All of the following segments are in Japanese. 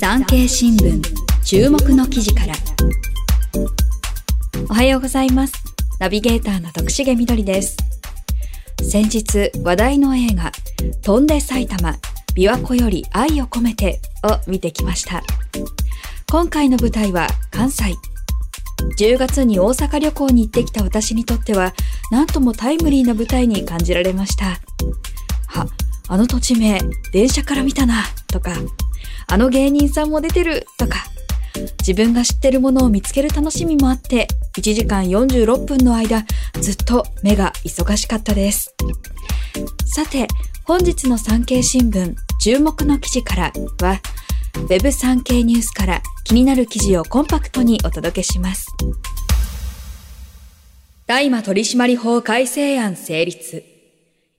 産経新聞注目の記事から。おはようございます。ナビゲーターの徳重みどりです。先日話題の映画飛んで埼玉琵琶湖より愛を込めてを見てきました。今回の舞台は関西。10月に大阪旅行に行ってきた私にとってはなんともタイムリーな舞台に感じられました。はあの土地名電車から見たなとか。あの芸人さんも出てるとか、自分が知ってるものを見つける楽しみもあって、1時間46分の間、ずっと目が忙しかったです。さて、本日の産経新聞注目の記事からは、Web 産経ニュースから気になる記事をコンパクトにお届けします。大麻取締法改正案成立。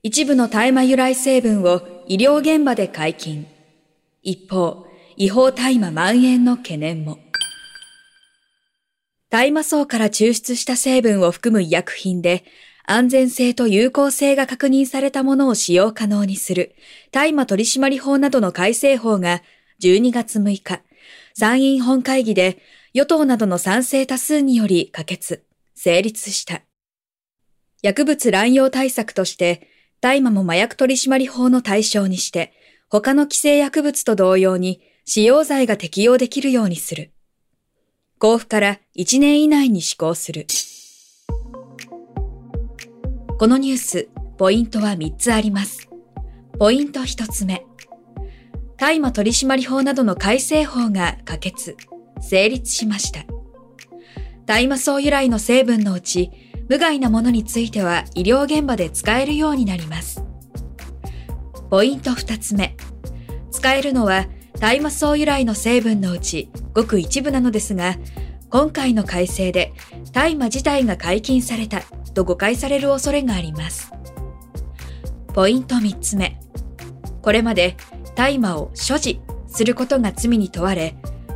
一部の大麻由来成分を医療現場で解禁。一方、違法大麻蔓延の懸念も。大麻草から抽出した成分を含む医薬品で、安全性と有効性が確認されたものを使用可能にする大麻取締法などの改正法が12月6日、参院本会議で与党などの賛成多数により可決、成立した。薬物乱用対策として、大麻も麻薬取締法の対象にして、他の規制薬物と同様に使用罪が適用できるようにする。交付から1年以内に施行する。このニュース、ポイントは3つあります。ポイント1つ目。大麻取締法などの改正法が可決、成立しました。大麻草由来の成分のうち、無害なものについては医療現場で使えるようになります。ポイント2つ目。使えるのは大麻草由来の成分のうちごく一部なのですが、今回の改正で大麻自体が解禁されたと誤解される恐れがあります。ポイント3つ目。これまで大麻を所持することが罪に問われ、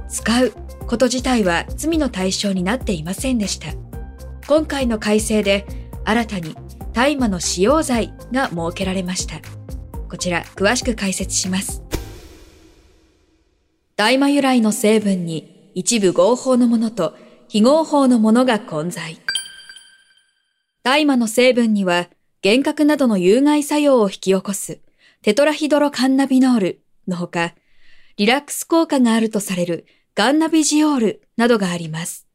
使うこと自体は罪の対象になっていませんでした。今回の改正で新たに大麻の使用罪が設けられました。こちら詳しく解説します。大麻由来の成分に一部合法のものと非合法のものが混在。大麻の成分には幻覚などの有害作用を引き起こすテトラヒドロカンナビノールのほか、リラックス効果があるとされるガンナビジオールなどがあります。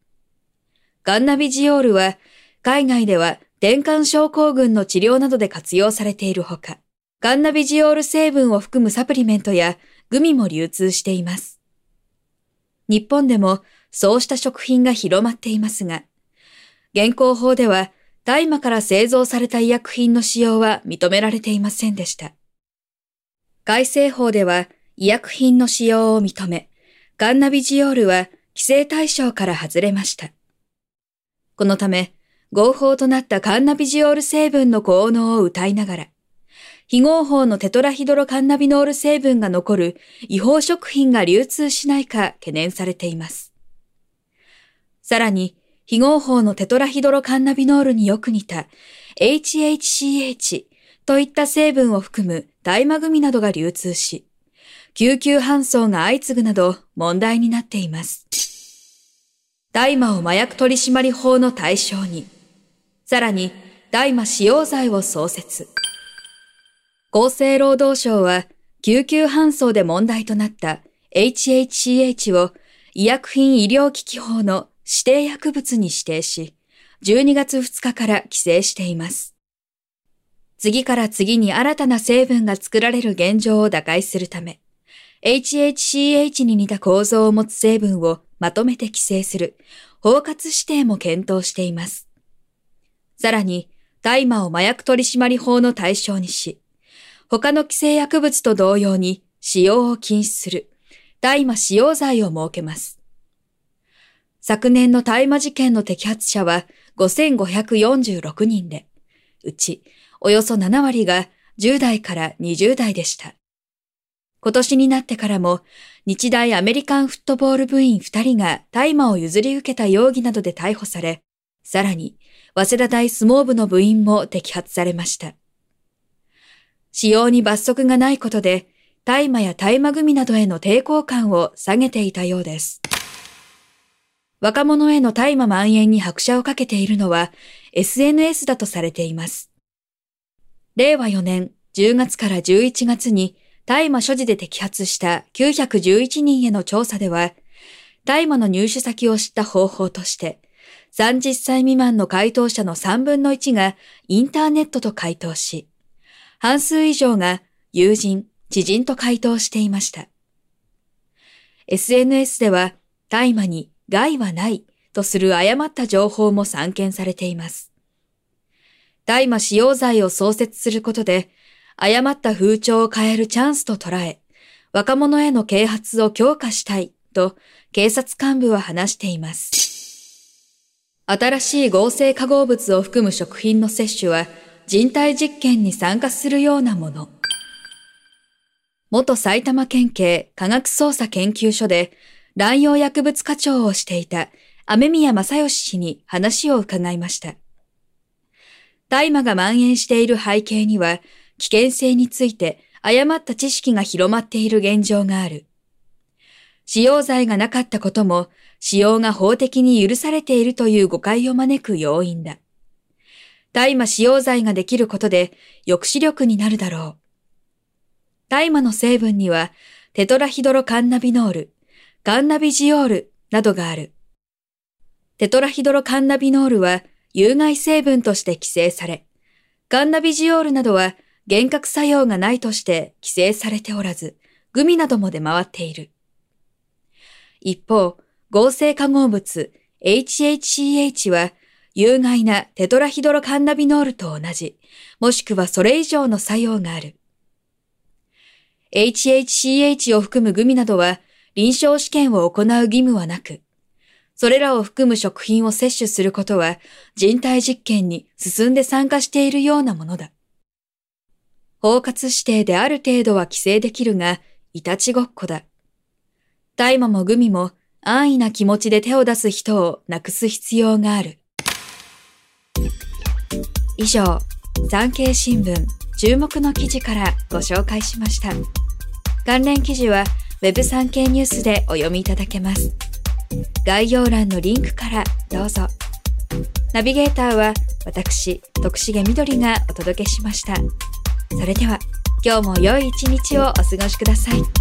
ガンナビジオールは海外では転換症候群の治療などで活用されているほか、ガンナビジオール成分を含むサプリメントやグミも流通しています。日本でもそうした食品が広まっていますが、現行法では大麻から製造された医薬品の使用は認められていませんでした。改正法では医薬品の使用を認め、ガンナビジオールは規制対象から外れました。このため、合法となったカンナビジオール成分の効能を謳いながら、非合法のテトラヒドロカンナビノール成分が残る違法食品が流通しないか懸念されています。さらに、非合法のテトラヒドロカンナビノールによく似た HHCH といった成分を含む大麻組などが流通し、救急搬送が相次ぐなど問題になっています。大麻を麻薬取締法の対象に、さらに大麻使用罪を創設。厚生労働省は救急搬送で問題となった HHCH を医薬品医療機器法の指定薬物に指定し、12月2日から規制しています。次から次に新たな成分が作られる現状を打開するため、HHCH に似た構造を持つ成分をまとめて規制する包括指定も検討しています。さらに、大麻を麻薬取締法の対象にし、他の規制薬物と同様に使用を禁止する大麻使用罪を設けます。昨年の大麻事件の摘発者は5546人で、うちおよそ7割が10代から20代でした。今年になってからも日大アメリカンフットボール部員2人が大麻を譲り受けた容疑などで逮捕され、さらに早稲田大相撲部の部員も摘発されました。使用に罰則がないことで、大麻や大麻組などへの抵抗感を下げていたようです。若者への大麻蔓延に拍車をかけているのは SNS だとされています。令和4年10月から11月に大麻所持で摘発した911人への調査では、大麻の入手先を知った方法として、30歳未満の回答者の3分の1がインターネットと回答し、半数以上が友人、知人と回答していました。SNS では大麻に害はないとする誤った情報も散見されています。大麻使用罪を創設することで、誤った風潮を変えるチャンスと捉え、若者への啓発を強化したいと警察幹部は話しています。新しい合成化合物を含む食品の摂取は人体実験に参加するようなもの。元埼玉県警科学捜査研究所で乱用薬物課長をしていた雨宮正義氏に話を伺いました。大麻が蔓延している背景には危険性について誤った知識が広まっている現状がある。使用罪がなかったことも使用が法的に許されているという誤解を招く要因だ。大麻使用罪ができることで抑止力になるだろう。大麻の成分にはテトラヒドロカンナビノール、カンナビジオールなどがある。テトラヒドロカンナビノールは有害成分として規制され、カンナビジオールなどは幻覚作用がないとして規制されておらず、グミなども出回っている。一方、合成化合物 HHCH は有害なテトラヒドロカンナビノールと同じ、もしくはそれ以上の作用がある。HHCH を含むグミなどは臨床試験を行う義務はなく、それらを含む食品を摂取することは人体実験に進んで参加しているようなものだ。包括指定である程度は規制できるが、いたちごっこだ。大麻もグミも安易な気持ちで手を出す人をなくす必要がある。以上、産経新聞注目の記事からご紹介しました。関連記事は Web 産経ニュースでお読みいただけます。概要欄のリンクからどうぞ。ナビゲーターは私、徳重みどりがお届けしました。それでは、今日も良い一日をお過ごしください。